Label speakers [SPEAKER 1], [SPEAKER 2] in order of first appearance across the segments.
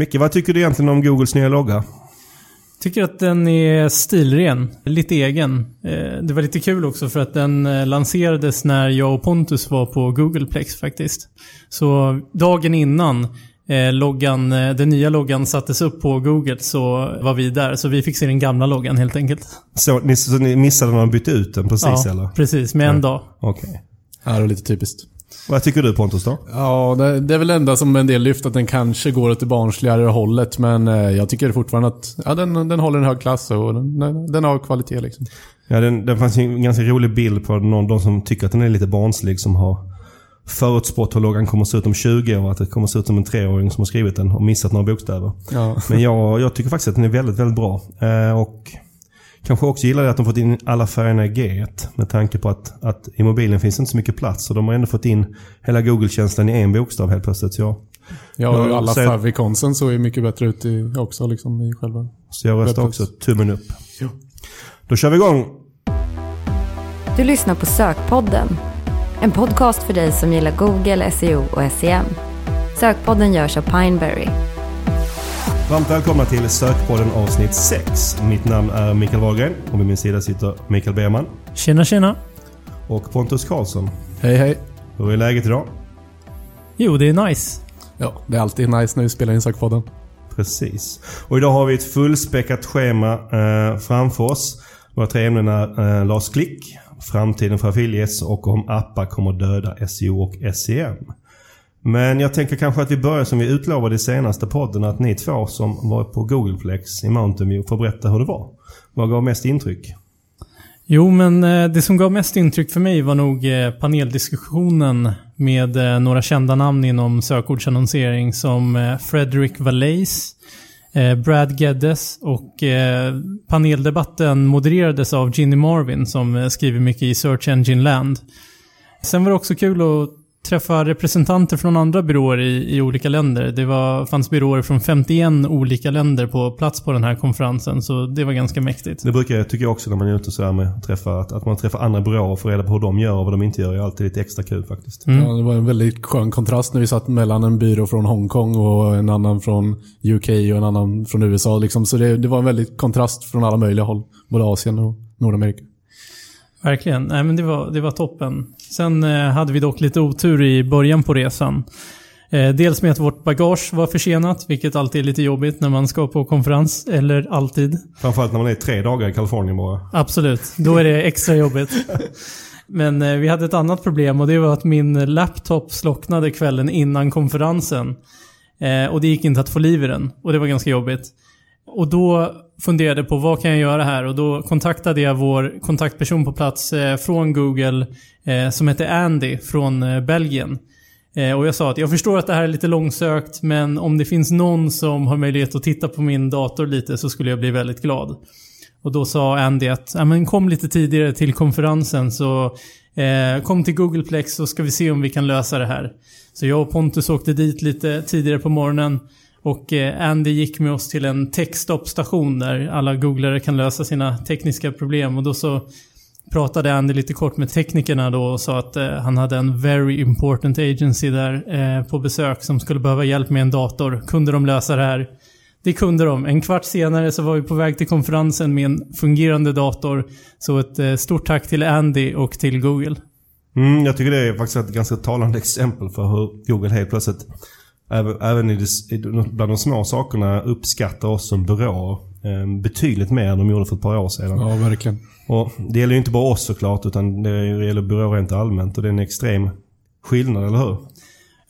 [SPEAKER 1] Micke, vad tycker du egentligen om Googles nya logga?
[SPEAKER 2] Tycker att den är stilren. Lite egen. Eh, det var lite kul också för att den eh, lanserades när jag och Pontus var på Googleplex faktiskt. Så dagen innan eh, loggan, den nya loggan sattes upp på Google så var vi där. Så vi fick se den gamla loggan helt enkelt.
[SPEAKER 1] Så ni, så ni missade när man bytte ut den precis
[SPEAKER 2] ja,
[SPEAKER 1] eller?
[SPEAKER 2] precis. Med en
[SPEAKER 1] Ja.
[SPEAKER 2] dag.
[SPEAKER 1] Okej.
[SPEAKER 3] Ja, det är lite typiskt.
[SPEAKER 1] Vad tycker du Pontus då?
[SPEAKER 3] Ja, det, det är väl enda som en del lyft att den kanske går åt det barnsligare hållet. Men eh, jag tycker fortfarande att ja, den, den håller en hög klass och den, den, den har kvalitet liksom.
[SPEAKER 1] Ja, den, den fanns ju en ganska rolig bild på någon de som tycker att den är lite barnslig som har förutspått hur loggan kommer att se ut om 20 år. Att det kommer att se ut som en treåring som har skrivit den och missat några bokstäver.
[SPEAKER 3] Ja.
[SPEAKER 1] Men jag, jag tycker faktiskt att den är väldigt, väldigt bra. Eh, och kanske också gillar jag att de fått in alla färgerna i G1. Med tanke på att, att i mobilen finns inte så mycket plats. Så de har ändå fått in hela Google-tjänsten i en bokstav helt plötsligt. Så jag,
[SPEAKER 3] Ja, och alla
[SPEAKER 1] så-
[SPEAKER 3] favviconsen såg ju mycket bättre ut i, också liksom i själva...
[SPEAKER 1] så jag röstar också tummen upp.
[SPEAKER 3] Ja.
[SPEAKER 1] Då kör vi igång!
[SPEAKER 4] Du lyssnar på Sökpodden. En podcast för dig som gillar Google, SEO och SEM. Sökpodden görs av Pineberry.
[SPEAKER 1] Varmt välkomna till Sökpodden avsnitt 6. Mitt namn är Mikael Wahlgren och vid min sida sitter Mikael Berman
[SPEAKER 2] Tjena tjena.
[SPEAKER 1] och Pontus Karlsson.
[SPEAKER 3] Hej hej.
[SPEAKER 1] Hur är läget idag?
[SPEAKER 2] Jo, det är nice.
[SPEAKER 3] Ja, det är alltid nice när vi spelar in Sökpodden.
[SPEAKER 1] Precis. Och idag har vi ett fullspäckat schema eh, framför oss. Våra tre ämnen är eh, Lars Klick, framtiden för affiliates och om appar kommer döda SEO och SEM. Men jag tänker kanske att vi börjar som vi utlovade i senaste podden att ni två som var på Googleplex i Mountain View får berätta hur det var. Vad gav mest intryck?
[SPEAKER 2] Jo, men eh, det som gav mest intryck för mig var nog eh, paneldiskussionen med eh, några kända namn inom sökordsannonsering som Frederick Valais, Brad Geddes och paneldebatten modererades av Ginny Marvin som skriver mycket i Search Engine Land. Sen var det också kul att träffa representanter från andra byråer i, i olika länder. Det var, fanns byråer från 51 olika länder på plats på den här konferensen, så det var ganska mäktigt.
[SPEAKER 1] Det brukar jag tycka också när man är ute så här med träffar, att, att man träffar andra byråer och får reda på hur de gör och vad de inte gör är alltid lite extra kul faktiskt.
[SPEAKER 2] Mm.
[SPEAKER 3] Ja, det var en väldigt skön kontrast när vi satt mellan en byrå från Hongkong och en annan från UK och en annan från USA. Liksom. Så det, det var en väldigt kontrast från alla möjliga håll. Både Asien och Nordamerika.
[SPEAKER 2] Verkligen. Nej, men det var, det var toppen. Sen eh, hade vi dock lite otur i början på resan. Eh, dels med att vårt bagage var försenat, vilket alltid är lite jobbigt när man ska på konferens. Eller alltid.
[SPEAKER 1] Framförallt när man är tre dagar i Kalifornien bara.
[SPEAKER 2] Absolut. Då är det extra jobbigt. Men eh, vi hade ett annat problem och det var att min laptop slocknade kvällen innan konferensen. Eh, och det gick inte att få liv i den. Och det var ganska jobbigt. Och då funderade på vad kan jag göra här? Och då kontaktade jag vår kontaktperson på plats eh, från Google eh, som hette Andy från eh, Belgien. Och jag sa att jag förstår att det här är lite långsökt men om det finns någon som har möjlighet att titta på min dator lite så skulle jag bli väldigt glad. Och då sa Andy att ja, men kom lite tidigare till konferensen så eh, kom till Googleplex så ska vi se om vi kan lösa det här. Så jag och Pontus åkte dit lite tidigare på morgonen och eh, Andy gick med oss till en techstop-station där alla googlare kan lösa sina tekniska problem och då så pratade Andy lite kort med teknikerna då och sa att eh, han hade en very important agency där eh, på besök som skulle behöva hjälp med en dator. Kunde de lösa det här? Det kunde de. En kvart senare så var vi på väg till konferensen med en fungerande dator. Så ett eh, stort tack till Andy och till Google.
[SPEAKER 1] Mm, jag tycker det är faktiskt ett ganska talande exempel för hur Google helt plötsligt, även, även i det, bland de små sakerna, uppskattar oss som byråer eh, betydligt mer än de gjorde för ett par år sedan.
[SPEAKER 3] Ja, verkligen.
[SPEAKER 1] Och det gäller ju inte bara oss såklart, utan det gäller byråer rent allmänt. Och det är en extrem skillnad, eller hur?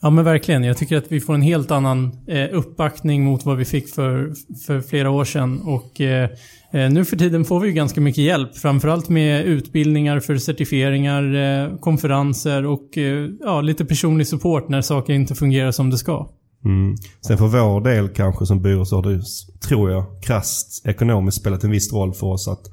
[SPEAKER 2] Ja men verkligen. Jag tycker att vi får en helt annan eh, uppbackning mot vad vi fick för, för flera år sedan. Och eh, eh, nu för tiden får vi ju ganska mycket hjälp. Framförallt med utbildningar för certifieringar, eh, konferenser och eh, ja, lite personlig support när saker inte fungerar som det ska.
[SPEAKER 1] Mm. Sen för vår del kanske som byrå så har det, tror jag, krasst ekonomiskt spelat en viss roll för oss att,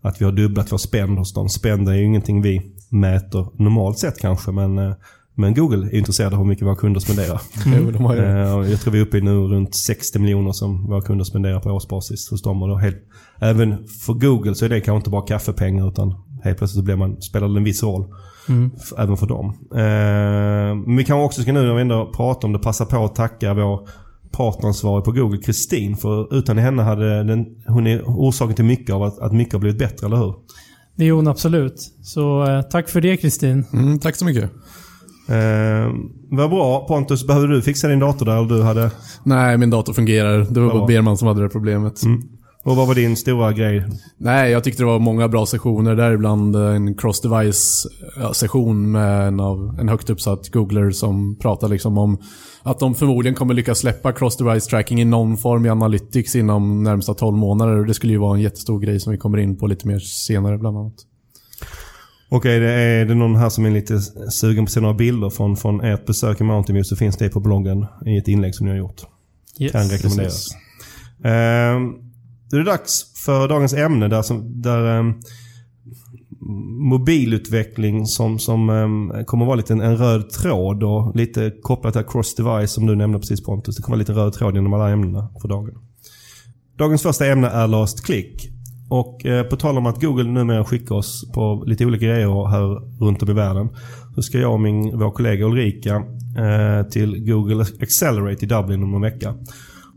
[SPEAKER 1] att vi har dubblat vår spend hos dem. Spend är ju ingenting vi mäter normalt sett kanske, men, eh, men Google är intresserade av hur mycket våra kunder spenderar.
[SPEAKER 3] Mm. De har ju,
[SPEAKER 1] Eh, Jag tror vi är uppe i nu runt 60 miljoner som våra kunder spenderar på årsbasis hos dem. Och då helt, även för Google så är det kanske inte bara kaffepengar utan helt plötsligt så blir man, spelar det en viss roll.
[SPEAKER 2] Mm.
[SPEAKER 1] Även för dem. Eh, men vi kanske också ska nu när vi ändå pratar om det passa på att tacka vår partneransvarig på Google, Kristin. För utan henne hade den, hon är orsaken till mycket av att, att mycket har blivit bättre, eller hur?
[SPEAKER 2] Det är hon absolut. Så eh, tack för det Kristin.
[SPEAKER 3] Mm, tack så mycket.
[SPEAKER 1] Eh, vad bra. Pontus, behövde du fixa din dator där? Eller du hade...
[SPEAKER 3] Nej, min dator fungerar. Det var bara Berman som hade det problemet.
[SPEAKER 1] Mm. Och vad var din stora grej?
[SPEAKER 3] Nej, jag tyckte det var många bra sessioner. Däribland en cross-device-session med en, av, en högt uppsatt googler som pratar liksom om att de förmodligen kommer lyckas släppa cross-device tracking i någon form i Analytics inom närmsta 12 månader. Och det skulle ju vara en jättestor grej som vi kommer in på lite mer senare bland annat.
[SPEAKER 1] Okej, det är det någon här som är lite sugen på att se några bilder från, från ert besök i Mountain View så finns det på bloggen i ett inlägg som ni har gjort.
[SPEAKER 2] Yes.
[SPEAKER 1] Kan rekommenderas. Ehm, då är det dags för dagens ämne där, som, där ehm, mobilutveckling som, som ehm, kommer vara lite en, en röd tråd och lite kopplat till cross-device som du nämnde precis Pontus. Det kommer vara lite röd tråd genom alla ämnena för dagen. Dagens första ämne är Last Click. Och eh, på tal om att Google numera skickar oss på lite olika grejer här runt om i världen. Så ska jag och min, vår kollega Ulrika eh, till Google Accelerate i Dublin om en vecka.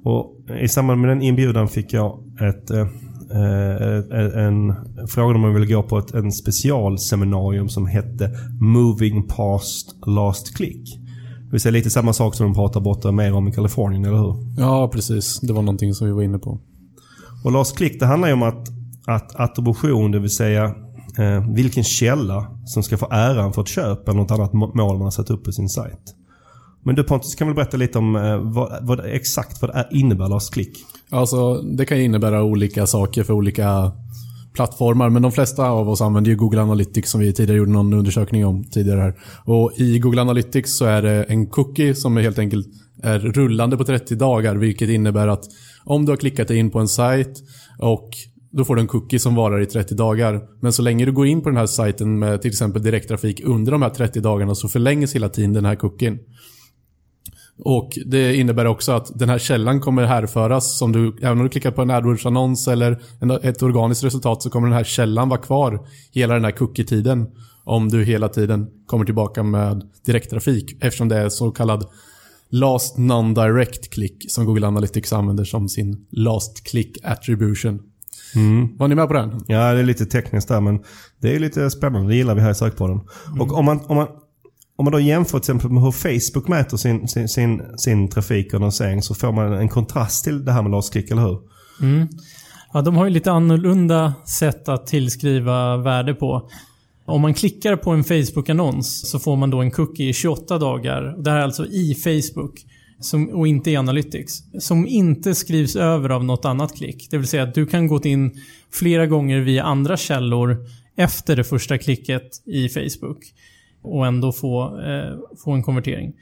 [SPEAKER 1] Och I samband med den inbjudan fick jag ett, eh, eh, en fråga om man ville gå på ett en specialseminarium som hette Moving Past Last Click. Det vill säga lite samma sak som de pratar borta mer om i Kalifornien, eller hur?
[SPEAKER 3] Ja, precis. Det var någonting som vi var inne på.
[SPEAKER 1] Och last click det handlar ju om att, att attribution, det vill säga eh, vilken källa som ska få äran för ett köp eller något annat mål man har satt upp på sin sajt. Men du Pontus, kan väl berätta lite om eh, vad, vad, exakt vad det är, innebär last click?
[SPEAKER 3] Alltså, det kan ju innebära olika saker för olika plattformar, men de flesta av oss använder ju Google Analytics som vi tidigare gjorde någon undersökning om tidigare här. Och i Google Analytics så är det en cookie som är helt enkelt är rullande på 30 dagar, vilket innebär att om du har klickat dig in på en sajt och då får du en cookie som varar i 30 dagar. Men så länge du går in på den här sajten med till exempel direkttrafik under de här 30 dagarna så förlängs hela tiden den här cookien. Och Det innebär också att den här källan kommer härföras. Som du, även om du klickar på en AdWords-annons eller ett organiskt resultat så kommer den här källan vara kvar hela den här cookie-tiden. Om du hela tiden kommer tillbaka med direkttrafik. Eftersom det är så kallad Last Non-Direct Click som Google Analytics använder som sin Last Click Attribution. Var ni med på den?
[SPEAKER 1] Ja, det är lite tekniskt där men det är lite spännande. Det gillar vi här i sökpodden. Och om man, om, man, om man då jämför till exempel med hur Facebook mäter sin, sin, sin, sin trafik och annonsering så får man en kontrast till det här med last click, eller hur?
[SPEAKER 2] Mm. Ja, de har ju lite annorlunda sätt att tillskriva värde på. Om man klickar på en Facebook-annons så får man då en cookie i 28 dagar. Det här är alltså i Facebook. Som, och inte i Analytics. Som inte skrivs över av något annat klick. Det vill säga att du kan gå in flera gånger via andra källor efter det första klicket i Facebook. Och ändå få, eh, få en konvertering.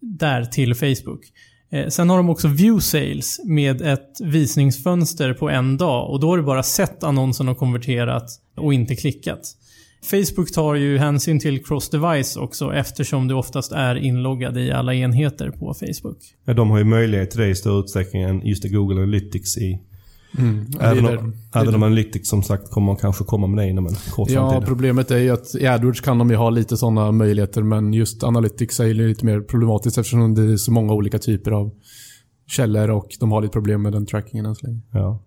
[SPEAKER 2] Där till Facebook. Eh, Sen har de också view sales med ett visningsfönster på en dag och då har du bara sett annonsen och konverterat och inte klickat. Facebook tar ju hänsyn till cross-device också eftersom du oftast är inloggad i alla enheter på Facebook.
[SPEAKER 1] Ja, de har ju möjlighet till det i större utsträckning än just Google Analytics i.
[SPEAKER 3] Mm.
[SPEAKER 1] Även, om, även om Analytics som sagt kommer kanske komma med det inom en kort
[SPEAKER 3] Ja,
[SPEAKER 1] framtid.
[SPEAKER 3] problemet är ju att i AdWords kan de ju ha lite sådana möjligheter men just Analytics är ju lite mer problematiskt eftersom det är så många olika typer av källor och de har lite problem med den trackingen än så länge.
[SPEAKER 1] Ja.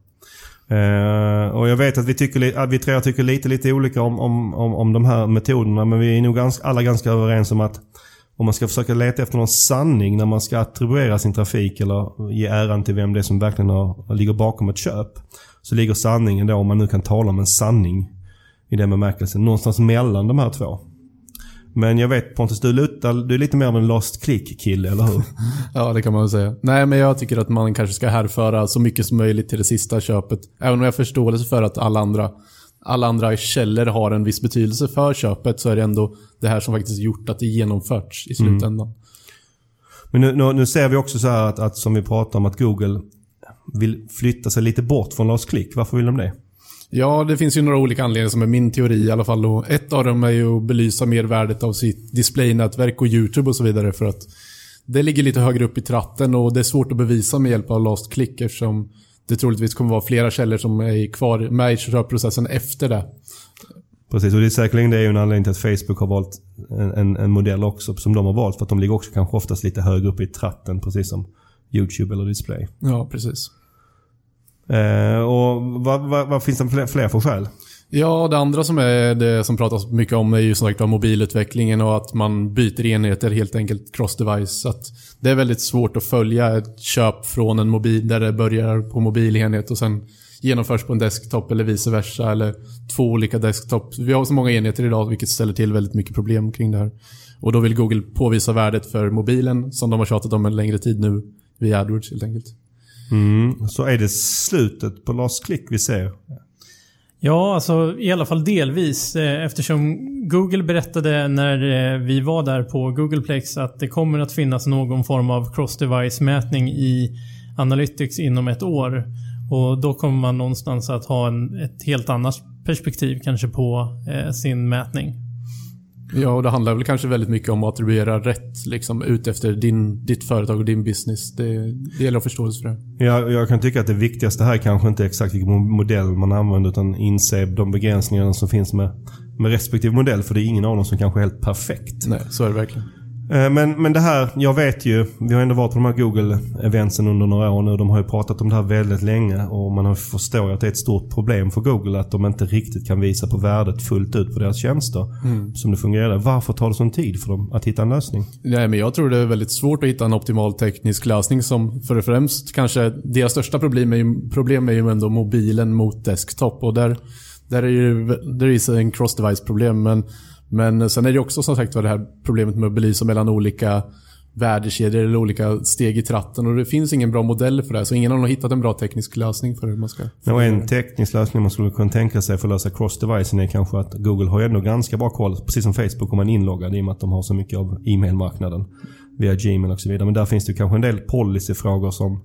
[SPEAKER 1] Uh, och jag vet att vi, tycker, att vi tre tycker lite, lite olika om, om, om, om de här metoderna. Men vi är nog ganska, alla ganska överens om att om man ska försöka leta efter någon sanning när man ska attribuera sin trafik eller ge äran till vem det är som verkligen har, ligger bakom ett köp. Så ligger sanningen då, om man nu kan tala om en sanning i den bemärkelsen, någonstans mellan de här två. Men jag vet Pontus, du, lutar, du är lite mer av en lost click-kille, eller hur?
[SPEAKER 3] Ja, det kan man väl säga. Nej, men jag tycker att man kanske ska härföra så mycket som möjligt till det sista köpet. Även om jag har förståelse för att alla andra, alla andra källor har en viss betydelse för köpet så är det ändå det här som faktiskt gjort att det genomförts i slutändan.
[SPEAKER 1] Men nu, nu, nu ser vi också så här att, att som vi pratar om att Google vill flytta sig lite bort från last click. Varför vill de det?
[SPEAKER 3] Ja, det finns ju några olika anledningar som är min teori i alla fall. Och ett av dem är ju att belysa mervärdet av sitt displaynätverk och YouTube och så vidare för att det ligger lite högre upp i tratten och det är svårt att bevisa med hjälp av last click eftersom det troligtvis kommer vara flera källor som är kvar med i köpprocessen efter det.
[SPEAKER 1] Precis, och det är säkerligen det är ju en anledning till att Facebook har valt en, en, en modell också som de har valt. För att de ligger också kanske oftast lite högre upp i tratten precis som YouTube eller display.
[SPEAKER 3] Ja, precis.
[SPEAKER 1] Eh, och vad, vad, vad finns det fler, fler för skäl?
[SPEAKER 3] Ja, det andra som är det som pratas mycket om är ju som sagt mobilutvecklingen och att man byter enheter helt enkelt cross-device. Så att det är väldigt svårt att följa ett köp från en mobil där det börjar på mobilenhet och sen genomförs på en desktop eller vice versa. Eller två olika desktops. Vi har så många enheter idag vilket ställer till väldigt mycket problem kring det här. Och då vill Google påvisa värdet för mobilen som de har tjatat om en längre tid nu via AdWords helt enkelt.
[SPEAKER 1] Mm. Så är det slutet på Lars Click vi ser?
[SPEAKER 2] Ja, alltså i alla fall delvis. Eh, eftersom Google berättade när eh, vi var där på Googleplex att det kommer att finnas någon form av cross-device-mätning i Analytics inom ett år. Och då kommer man någonstans att ha en, ett helt annat perspektiv kanske på eh, sin mätning.
[SPEAKER 3] Ja, och det handlar väl kanske väldigt mycket om att attribuera rätt liksom, ut efter din, ditt företag och din business. Det, det gäller att ha förståelse för det.
[SPEAKER 1] Jag, jag kan tycka att det viktigaste här kanske inte är exakt vilken mo- modell man använder utan inse de begränsningarna som finns med, med respektive modell. För det är ingen av dem som kanske är helt perfekt.
[SPEAKER 3] Nej, så är det verkligen.
[SPEAKER 1] Eh, Men, men det här, jag vet ju, vi har ändå varit på de här Google-eventsen under några år nu. De har ju pratat om det här väldigt länge och man förstår ju att det är ett stort problem för Google att de inte riktigt kan visa på värdet fullt ut på deras tjänster. Som det fungerar. Varför tar det sån tid för dem att hitta en lösning?
[SPEAKER 3] Nej, men jag tror det är väldigt svårt att hitta en optimal teknisk lösning som för det främst kanske deras största problem är ju, problem är ju ändå mobilen mot desktop och där, där är ju där är en cross-device problem men, men sen är det också som sagt var det här problemet med att belysa mellan olika värdekedjor eller olika steg i tratten och det finns ingen bra modell för det här så ingen har hittat en bra teknisk lösning för hur man ska...
[SPEAKER 1] Och en teknisk lösning man skulle kunna tänka sig för att lösa cross-devicen är kanske att Google har ändå ganska bra koll, precis som Facebook, om man är inloggad i och med att de har så mycket av e-mailmarknaden via Gmail och så vidare. Men där finns det kanske en del policyfrågor som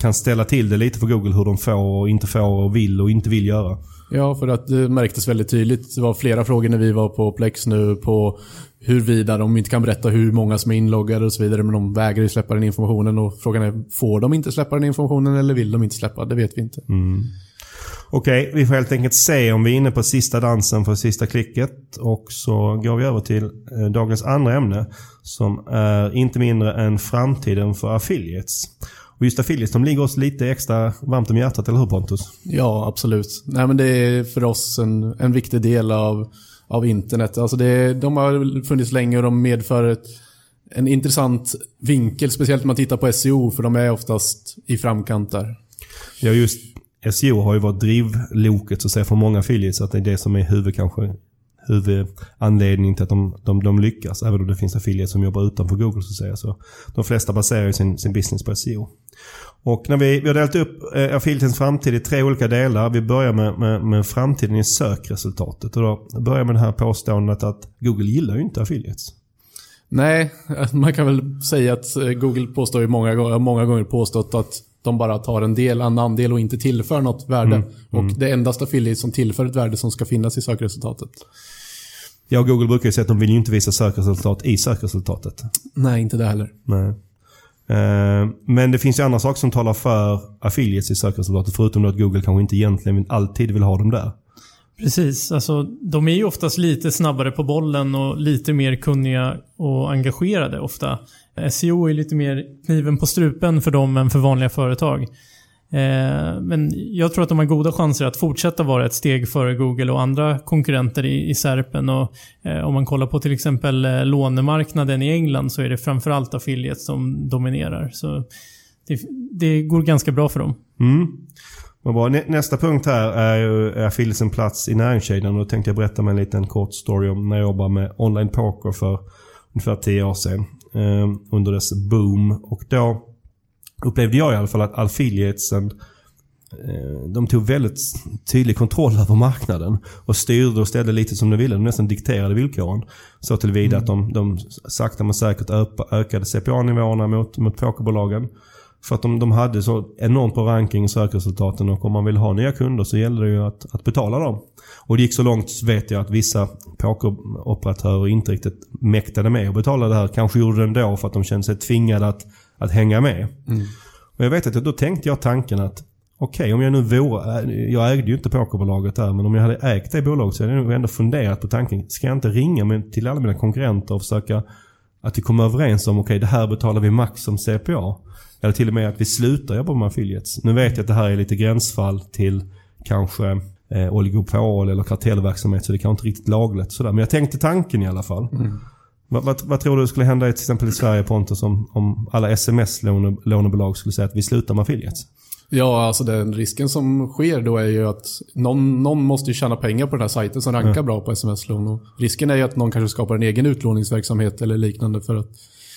[SPEAKER 1] kan ställa till det lite för Google hur de får och inte får och vill och inte vill göra.
[SPEAKER 3] Ja, för att det märktes väldigt tydligt. Det var flera frågor när vi var på Plex nu på huruvida de inte kan berätta hur många som är inloggade och så vidare. Men de vägrar ju släppa den informationen och frågan är, får de inte släppa den informationen eller vill de inte släppa? Det vet vi inte.
[SPEAKER 1] Okej, vi får helt enkelt se om vi är inne på sista dansen för sista klicket. Och så går vi över till eh, dagens andra ämne. Som är inte mindre än framtiden för affiliates. Och just affiliates, ligger oss lite extra varmt om hjärtat, eller hur Pontus?
[SPEAKER 3] Ja, absolut. Nej, men det är för oss en, en viktig del av, av internet. Alltså det, de har funnits länge och de medför ett, en intressant vinkel, speciellt om man tittar på SEO, för de är oftast i framkant där.
[SPEAKER 1] Ja, just SEO har ju varit drivloket så att säga för många affiliates. Att det är det som är huvud kanske huvudanledning till att de, de, de lyckas. Även om det finns affiliates som jobbar utanför Google så att säga. Så de flesta baserar ju sin, sin business på SEO. Och när vi, vi har delat upp eh, affiliatens framtid i tre olika delar. Vi börjar med, med, med framtiden i sökresultatet. Och då börjar med det här påståendet att Google gillar ju inte affiliates.
[SPEAKER 3] Nej, man kan väl säga att eh, Google påstår ju många, gånger- har många gånger påstått att de bara tar en del, en andel och inte tillför något värde. Och det endast affiliate som tillför ett värde som ska finnas i sökresultatet.
[SPEAKER 1] Jag och Google brukar ju säga att de vill ju inte visa sökresultat i sökresultatet.
[SPEAKER 3] Nej, inte det heller.
[SPEAKER 1] Nej. Eh, Men det finns ju andra saker som talar för affiliates i sökresultatet. Förutom att Google kanske inte egentligen alltid vill ha dem där.
[SPEAKER 2] Precis. Alltså, de är ju oftast lite snabbare på bollen och lite mer kunniga och engagerade ofta. SEO är lite mer kniven på strupen för dem än för vanliga företag. Eh, men jag tror att de har goda chanser att fortsätta vara ett steg före Google och andra konkurrenter i, i Serpen. Och, eh, om man kollar på till exempel eh, lånemarknaden i England så är det framförallt affiliates som dominerar. Så det, det går ganska bra för dem.
[SPEAKER 1] Mm. Men bra. Nä- Nästa punkt här är ju är affiliates en plats i näringskedjan. Då tänkte jag berätta med en liten kort story om när jag jobbade med online poker för ungefär 10 år sedan. Eh, under dess boom. Och då upplevde jag i alla fall att affiliatesen eh, de tog väldigt tydlig kontroll över marknaden och styrde och ställde lite som de ville. De nästan dikterade villkoren. Så tillvida att de, de sakta men säkert ökade CPA-nivåerna mot, mot pokerbolagen. För att de, de hade så enormt bra ranking i sökresultaten och om man vill ha nya kunder så gäller det ju att, att betala dem. Och det gick så långt så vet jag att vissa pokeroperatörer inte riktigt mäktade med att betala det här. Kanske gjorde det ändå för att de kände sig tvingade att, att hänga med. Och jag vet att då tänkte jag tanken att okej om jag nu vore, jag ägde ju inte pokerbolaget där men om jag hade ägt det bolaget så hade jag nog ändå funderat på tanken. Ska jag inte ringa till alla mina konkurrenter och försöka Att vi kommer överens om, okej okay, det här betalar vi max som CPA. Eller till och med att vi slutar jobba med affiliates. Nu vet jag att det här är lite gränsfall till kanske eh, oligopol eller kartellverksamhet så det kanske inte riktigt lagligt sådär. Men jag tänkte tanken i alla fall. Mm. Vad, vad, vad, tror du skulle hända till exempel i Sverige Pontus om, om alla sms-lånebolag skulle säga att vi slutar med affiliates?
[SPEAKER 3] Ja, alltså den risken som sker då är ju att någon, någon måste ju tjäna pengar på den här sajten som rankar mm. bra på sms-lån. Risken är ju att någon kanske skapar en egen utlåningsverksamhet eller liknande för att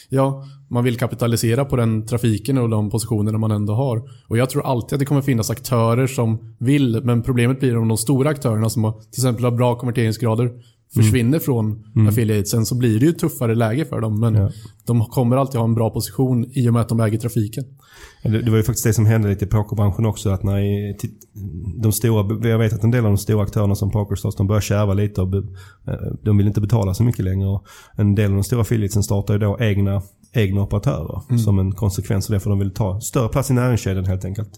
[SPEAKER 3] ja, man vill kapitalisera på den trafiken och de positionerna man ändå har. Och jag tror alltid att det kommer finnas aktörer som vill, men problemet blir om de stora aktörerna som har, till exempel har bra konverteringsgrader försvinner från mm. affiliatesen så blir det ju tuffare läge för dem. Men ja. de kommer alltid ha en bra position i och med att de äger trafiken.
[SPEAKER 1] Det, det var ju faktiskt det som hände lite i pokerbranschen också. Att när de stora, jag vet att en del av de stora aktörerna som Pokerstars, de börjar kärva lite och de vill inte betala så mycket längre. Och en del av de stora affiliatesen startar ju då egna, egna operatörer mm. som en konsekvens av det. För de vill ta större plats i näringskedjan helt enkelt.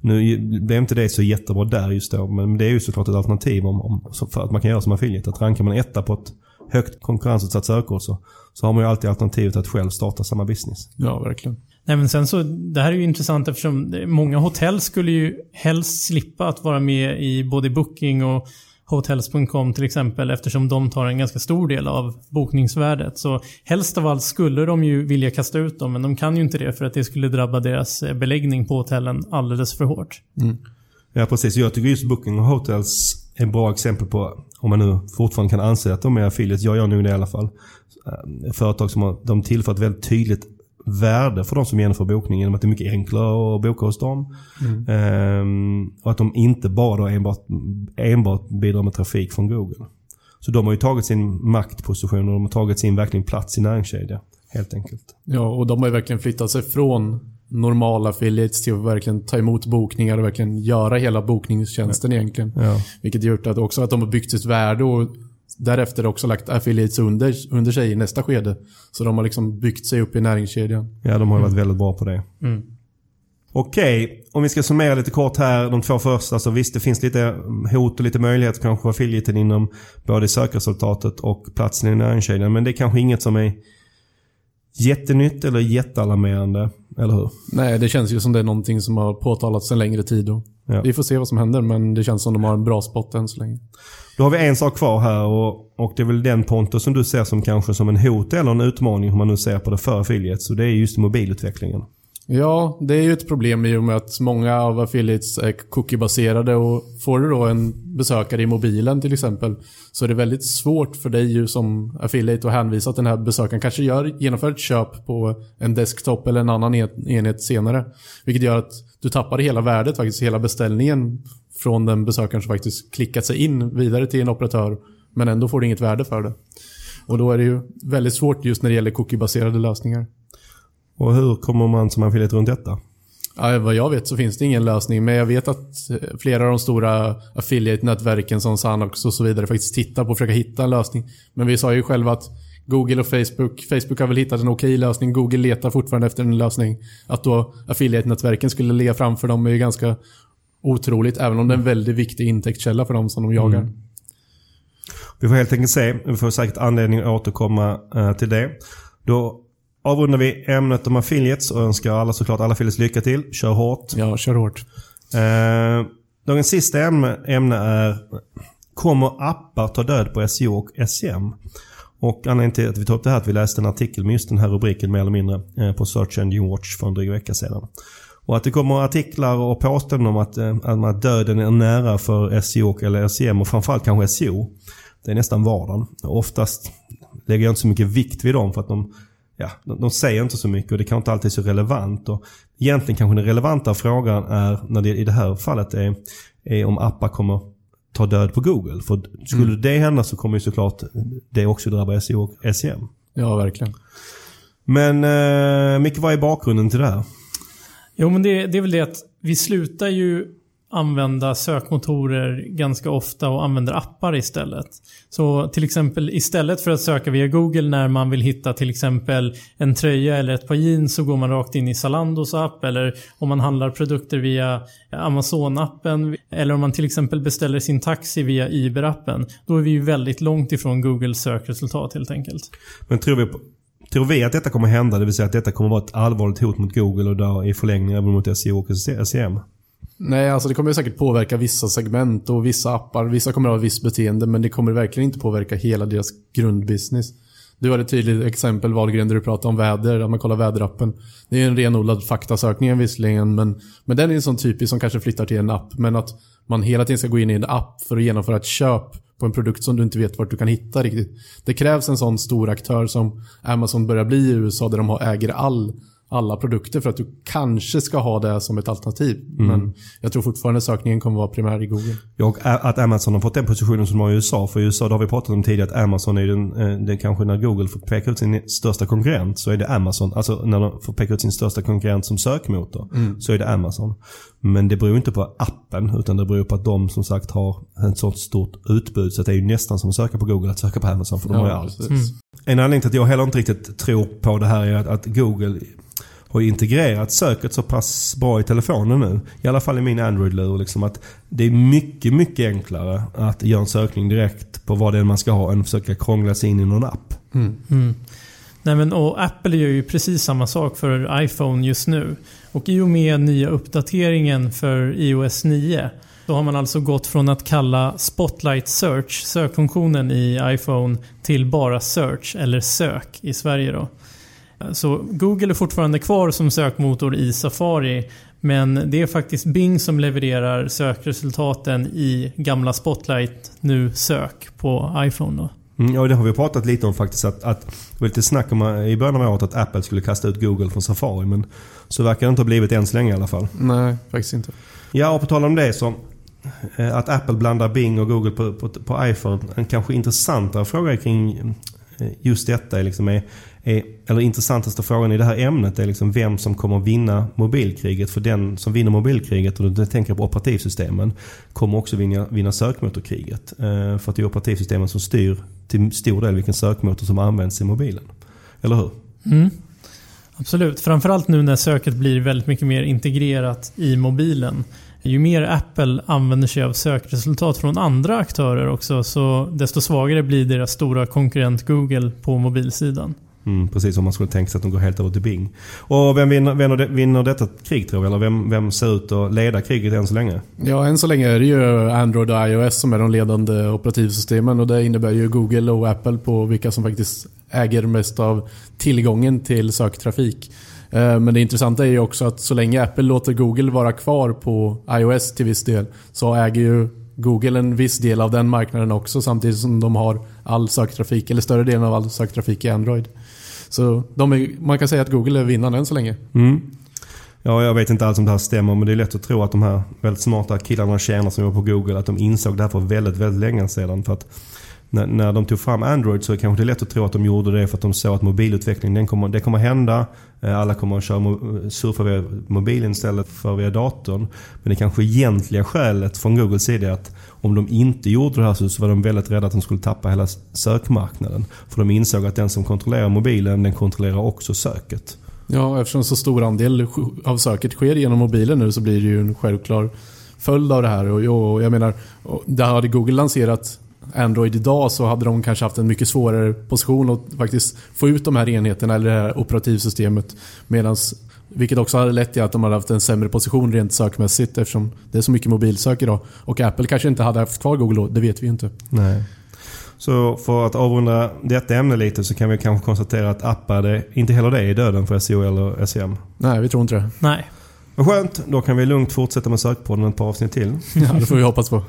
[SPEAKER 1] Nu blev inte det så jättebra där just då, men det är ju såklart ett alternativ om, om, för att man kan göra som affiliate. Att rankar man etta på ett högt konkurrensutsatt sökord så, så har man ju alltid alternativet att själv starta samma business.
[SPEAKER 3] Ja, verkligen.
[SPEAKER 2] Nej, men sen så, det här är ju intressant eftersom många hotell skulle ju helst slippa att vara med i både Booking och Hotels.com till exempel eftersom de tar en ganska stor del av bokningsvärdet. Så helst av allt skulle de ju vilja kasta ut dem men de kan ju inte det för att det skulle drabba deras eh, beläggning på hotellen alldeles för hårt.
[SPEAKER 1] Mm. Ja precis, jag tycker just Booking och Hotels är bra exempel på, om man nu fortfarande kan anse att de är affiliates, jag gör nog det i alla fall. Företag som har, de tillför ett väldigt tydligt värde för de som genomför bokning genom att det är mycket enklare att boka hos dem. Mm. Ehm, och att de inte bara enbart, enbart bidrar med trafik från Google. Så de har ju tagit sin maktposition och de har tagit sin verkligen plats i näringskedjan. Helt enkelt.
[SPEAKER 3] Ja, och de har ju verkligen flyttat sig från normala affiliates till att verkligen ta emot bokningar och verkligen göra hela bokningstjänsten egentligen. Ja. Vilket gjort att också att de har byggt sitt värde och därefter också lagt affiliates under, under sig i nästa skede. Så de har liksom byggt sig upp i näringskedjan.
[SPEAKER 1] Ja, de har varit mm. väldigt bra på det. Mm. Okej, okay. om vi ska summera lite kort här. De två första. Så visst, det finns lite hot och lite möjlighet kanske för affiliaten inom både sökresultatet och platsen i näringskedjan. Men det är kanske inget som är jättenytt eller jättealarmerande. Eller hur?
[SPEAKER 3] Nej, det känns ju som det är någonting som har påtalats en längre tid. Och ja. Vi får se vad som händer, men det känns som de har en bra spot än så länge.
[SPEAKER 1] Då har vi en sak kvar här och, och det är väl den Pontus som du ser som kanske som en hot eller en utmaning hur man nu ser på det för affiliates. Och det är just mobilutvecklingen.
[SPEAKER 3] Ja, det är ju ett problem i och med att många av affiliates är cookie-baserade och får du då en besökare i mobilen till exempel så är det väldigt svårt för dig ju som affiliate att hänvisa att den här besökaren kanske gör, genomför ett köp på en desktop eller en annan enhet senare. Vilket gör att du tappar hela värdet, faktiskt hela beställningen från den besökaren som faktiskt klickat sig in vidare till en operatör men ändå får du inget värde för det. Och då är det ju väldigt svårt just när det gäller cookie-baserade lösningar.
[SPEAKER 1] Och hur kommer man som affiliate runt detta?
[SPEAKER 3] Ja, vad jag vet så finns det ingen lösning, men jag vet att flera av de stora affiliate-nätverken som Sanox och så vidare faktiskt tittar på att försöka hitta en lösning. Men vi sa ju själva att Google och Facebook, Facebook har väl hittat en okej lösning, Google letar fortfarande efter en lösning. Att då affiliate-nätverken skulle ligga framför dem är ju ganska otroligt, även om det är en väldigt viktig intäktskälla för dem som de jagar. Mm.
[SPEAKER 1] Vi får helt enkelt se. Vi får säkert anledning att återkomma uh, till det. Då avrundar vi ämnet om affiliates och önskar alla såklart alla affiliates lycka till. Kör hårt.
[SPEAKER 3] Ja, kör hårt.
[SPEAKER 1] Uh, dagens sista ämne, ämne är Kommer appar ta död på SEO och SEM? Och anledningen till att vi tar upp det här är att vi läste en artikel med just den här rubriken mer eller mindre eh, på Search Engine Watch för en dryg vecka sedan. Och att det kommer artiklar och påståenden om att, eh, att döden är nära för SEO eller SEM och framförallt kanske SEO. Det är nästan vardagen. Oftast lägger jag inte så mycket vikt vid dem för att de, ja, de, de säger inte så mycket och det kanske inte alltid är så relevant. Och egentligen kanske den relevanta frågan är, när det i det här fallet är, är om appar kommer ta död på Google. För skulle mm. det hända så kommer ju såklart det också drabba SEO och SEM.
[SPEAKER 3] Ja, verkligen.
[SPEAKER 1] Men eh, Micke, vad är bakgrunden till det här?
[SPEAKER 2] Jo, men det, det är väl det att vi slutar ju använda sökmotorer ganska ofta och använder appar istället. Så till exempel istället för att söka via Google när man vill hitta till exempel en tröja eller ett par jeans så går man rakt in i Zalandos app eller om man handlar produkter via Amazon-appen eller om man till exempel beställer sin taxi via Uber-appen. Då är vi ju väldigt långt ifrån Googles sökresultat helt enkelt.
[SPEAKER 1] Men tror vi på Tror vi att detta kommer hända? Det vill säga att detta kommer vara ett allvarligt hot mot Google och då i förlängningen även mot SEO och SEM?
[SPEAKER 3] Nej, alltså det kommer säkert påverka vissa segment och vissa appar. Vissa kommer att ha ett visst beteende, men det kommer verkligen inte påverka hela deras grundbusiness. Du har ett tydligt exempel Wahlgren där du pratar om väder, att man kollar väderappen. Det är en renodlad faktasökning visserligen, men, men den är en sån typisk som kanske flyttar till en app. Men att man hela tiden ska gå in i en app för att genomföra ett köp på en produkt som du inte vet vart du kan hitta riktigt. Det krävs en sån stor aktör som Amazon börjar bli i USA där de äger all alla produkter för att du kanske ska ha det som ett alternativ. Mm. Men jag tror fortfarande sökningen kommer vara primär i Google.
[SPEAKER 1] Ja, och att Amazon har fått den positionen som de har i USA. För i USA, det har vi pratat om tidigare, att Amazon är den, eh, det är kanske när Google får peka ut sin största konkurrent så är det Amazon. Alltså när de får peka ut sin största konkurrent som sökmotor mm. så är det Amazon. Men det beror inte på appen utan det beror på att de som sagt har ett sånt stort utbud så det är ju nästan som att söka på Google att söka på Amazon för de ja, har ju allt. Mm. En anledning till att jag heller inte riktigt tror på det här är att, att Google har integrerat söket så pass bra i telefonen nu. I alla fall i min Android-lur. Liksom att det är mycket, mycket enklare att göra en sökning direkt på vad det är man ska ha än att försöka krångla sig in i någon app.
[SPEAKER 2] Mm. Mm. Nej, men, och Apple gör ju precis samma sak för iPhone just nu. Och i och med nya uppdateringen för iOS 9 då har man alltså gått från att kalla Spotlight Search, sökfunktionen i iPhone, till bara Search eller Sök i Sverige. Då. Så Google är fortfarande kvar som sökmotor i Safari. Men det är faktiskt Bing som levererar sökresultaten i gamla Spotlight nu sök på iPhone. Då.
[SPEAKER 1] Mm, ja, det har vi pratat lite om faktiskt. Att, att det var lite snack om, i början av året att Apple skulle kasta ut Google från Safari. Men så verkar det inte ha blivit än så länge i alla fall.
[SPEAKER 3] Nej, faktiskt inte.
[SPEAKER 1] Ja, och på tal om det så. Eh, att Apple blandar Bing och Google på, på, på iPhone. En kanske intressantare fråga kring eh, just detta är, liksom är är, eller intressantaste frågan i det här ämnet är liksom vem som kommer vinna mobilkriget. För den som vinner mobilkriget, och då tänker jag på operativsystemen, kommer också vinna, vinna sökmotorkriget. Eh, för att det är operativsystemen som styr till stor del vilken sökmotor som används i mobilen. Eller hur?
[SPEAKER 2] Mm. Absolut. Framförallt nu när söket blir väldigt mycket mer integrerat i mobilen. Ju mer Apple använder sig av sökresultat från andra aktörer också, så desto svagare blir deras stora konkurrent Google på mobilsidan.
[SPEAKER 1] Mm, precis som man skulle tänka sig att de går helt över till Bing. Och vem vinner, vinner, vinner detta krig tror vi? Eller vem, vem ser ut att leda kriget än så länge?
[SPEAKER 3] Ja, än så länge är det ju Android och iOS som är de ledande operativsystemen. Och det innebär ju Google och Apple på vilka som faktiskt äger mest av tillgången till söktrafik. Eh, men det intressanta är ju också att så länge Apple låter Google vara kvar på iOS till viss del så äger ju Google en viss del av den marknaden också samtidigt som de har all söktrafik, eller större delen av all söktrafik i Android. Så är, man kan säga att Google är vinnaren än så länge.
[SPEAKER 1] Mm. Ja, jag vet inte alls om det här stämmer men det är lätt att tro att de här väldigt smarta killarna och tjejerna som jobbar på Google att de insåg det här för väldigt, väldigt länge sedan. För att när, när de tog fram Android så är det kanske lätt att tro att de gjorde det för att de såg att mobilutvecklingen den kommer, det kommer hända. Eh, alla kommer att köra, surfa via mobilen istället för via datorn. Men det kanske egentliga skälet från Googles sida är att om de inte gjorde det här så var de väldigt rädda att de skulle tappa hela sökmarknaden. För de insåg att den som kontrollerar mobilen, den kontrollerar också söket.
[SPEAKER 3] Ja, eftersom så stor andel av söket sker genom mobilen nu så blir det ju en självklar följd av det här. Och jag menar, där hade Google lanserat Android idag så hade de kanske haft en mycket svårare position att faktiskt få ut de här enheterna eller det här operativsystemet. Medans, vilket också hade lett till att de hade haft en sämre position rent sökmässigt eftersom det är så mycket mobilsök idag. Och Apple kanske inte hade haft kvar Google då, det vet vi inte.
[SPEAKER 1] Nej. Så för att avrunda detta ämne lite så kan vi kanske konstatera att appar, det, inte heller det är döden för SEO eller SEM.
[SPEAKER 3] Nej, vi tror inte det.
[SPEAKER 2] Nej.
[SPEAKER 1] Vad skönt, då kan vi lugnt fortsätta med sökpodden ett par avsnitt till.
[SPEAKER 3] Ja, det får vi hoppas på.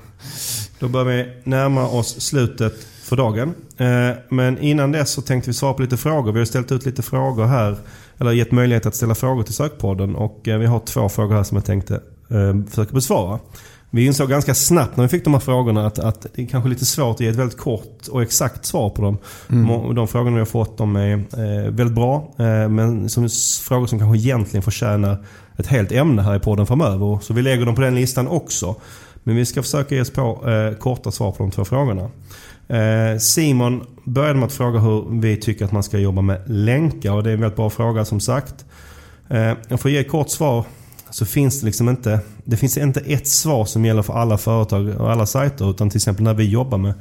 [SPEAKER 1] Då börjar vi närma oss slutet för dagen. Eh, men innan dess så tänkte vi svara på lite frågor. Vi har ställt ut lite frågor här. Eller gett möjlighet att ställa frågor till Sökpodden. Och eh, vi har två frågor här som jag tänkte eh, försöka besvara. Vi insåg ganska snabbt när vi fick de här frågorna att, att det är kanske lite svårt att ge ett väldigt kort och exakt svar på dem. Mm. De frågorna vi har fått de är väldigt bra. Men som frågor som kanske egentligen förtjänar ett helt ämne här i podden framöver. Så vi lägger dem på den listan också. Men vi ska försöka ge oss på eh, korta svar på de två frågorna. Eh, Simon började med att fråga hur vi tycker att man ska jobba med länkar. Och det är en väldigt bra fråga som sagt. Eh, för att ge ett kort svar så finns det liksom inte Det finns inte ett svar som gäller för alla företag och alla sajter. Utan till exempel när vi jobbar med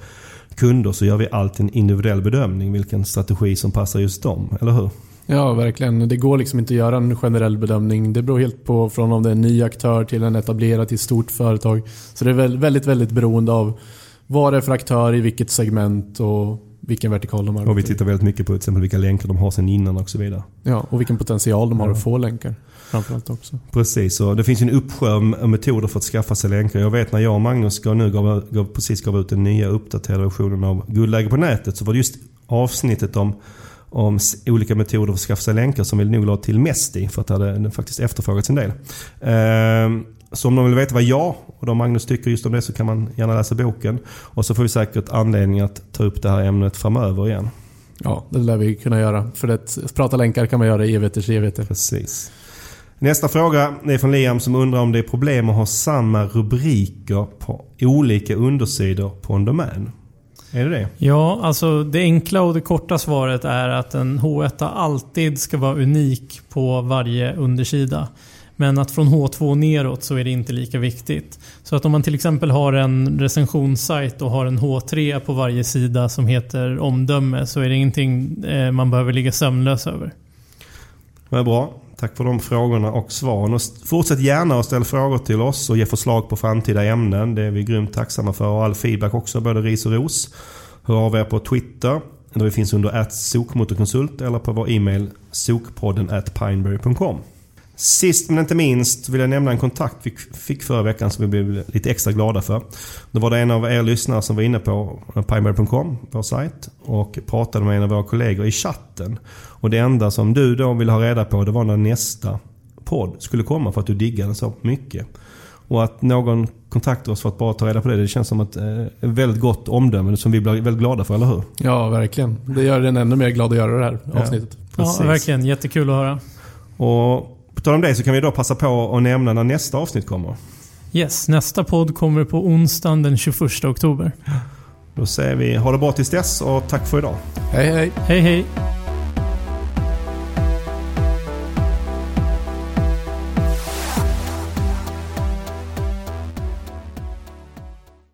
[SPEAKER 1] kunder så gör vi alltid en individuell bedömning vilken strategi som passar just dem, eller hur?
[SPEAKER 3] Ja, verkligen. Det går liksom inte att göra en generell bedömning. Det beror helt på från om det är en ny aktör till en etablerad till stort företag. Så det är väldigt, väldigt beroende av vad det är för aktör i vilket segment och vilken vertikal de har.
[SPEAKER 1] Och vi tittar väldigt mycket på exempel vilka länkar de har sen innan och så vidare.
[SPEAKER 3] Ja, och vilken potential de har att få länkar. Framförallt också.
[SPEAKER 1] Precis, och det finns ju en uppsjö av metoder för att skaffa sig länkar. Jag vet när jag och Magnus gav, nu gav, gav, precis gav ut den nya uppdaterade versionen av Guldläge på nätet så var det just avsnittet om om olika metoder för att skaffa sig länkar som vi nog la till mest i för att det hade faktiskt efterfrågats en del. Ehm, så om de vill veta vad jag och Magnus tycker just om det så kan man gärna läsa boken. Och så får vi säkert anledning att ta upp det här ämnet framöver igen.
[SPEAKER 3] Ja, det lär vi kunna göra. För att prata länkar kan man göra i evigheters evigheter.
[SPEAKER 1] Precis. Nästa fråga är från Liam som undrar om det är problem att ha samma rubriker på olika undersidor på en domän. Är det det?
[SPEAKER 2] Ja, alltså det enkla och det korta svaret är att en H1 alltid ska vara unik på varje undersida. Men att från H2 neråt så är det inte lika viktigt. Så att om man till exempel har en recensionssajt och har en H3 på varje sida som heter omdöme så är det ingenting eh, man behöver ligga sömnlös över.
[SPEAKER 1] Det är bra. Tack för de frågorna och svaren. Och fortsätt gärna att ställa frågor till oss och ge förslag på framtida ämnen. Det är vi grymt tacksamma för. Och all feedback också, både ris och ros. Hör av er på Twitter, där vi finns under sokmotorkonsult eller på vår e-mail sokpodden at pineberry.com. Sist men inte minst vill jag nämna en kontakt vi fick förra veckan som vi blev lite extra glada för. Då var det en av er lyssnare som var inne på pineberry.com, vår sajt, och pratade med en av våra kollegor i chatten. Och det enda som du då ville ha reda på det var när nästa podd skulle komma för att du diggade så mycket. Och att någon kontaktar oss för att bara ta reda på det, det känns som ett eh, väldigt gott omdöme som vi blir väldigt glada för, eller hur?
[SPEAKER 3] Ja, verkligen. Det gör den ännu mer glad att göra det här avsnittet.
[SPEAKER 2] Ja, ja verkligen. Jättekul att höra.
[SPEAKER 1] Och på tal om det så kan vi då passa på att nämna när nästa avsnitt kommer.
[SPEAKER 2] Yes, nästa podd kommer på onsdagen den 21 oktober.
[SPEAKER 1] Då säger vi ha det bra tills dess och tack för idag.
[SPEAKER 3] Hej hej.
[SPEAKER 2] Hej hej.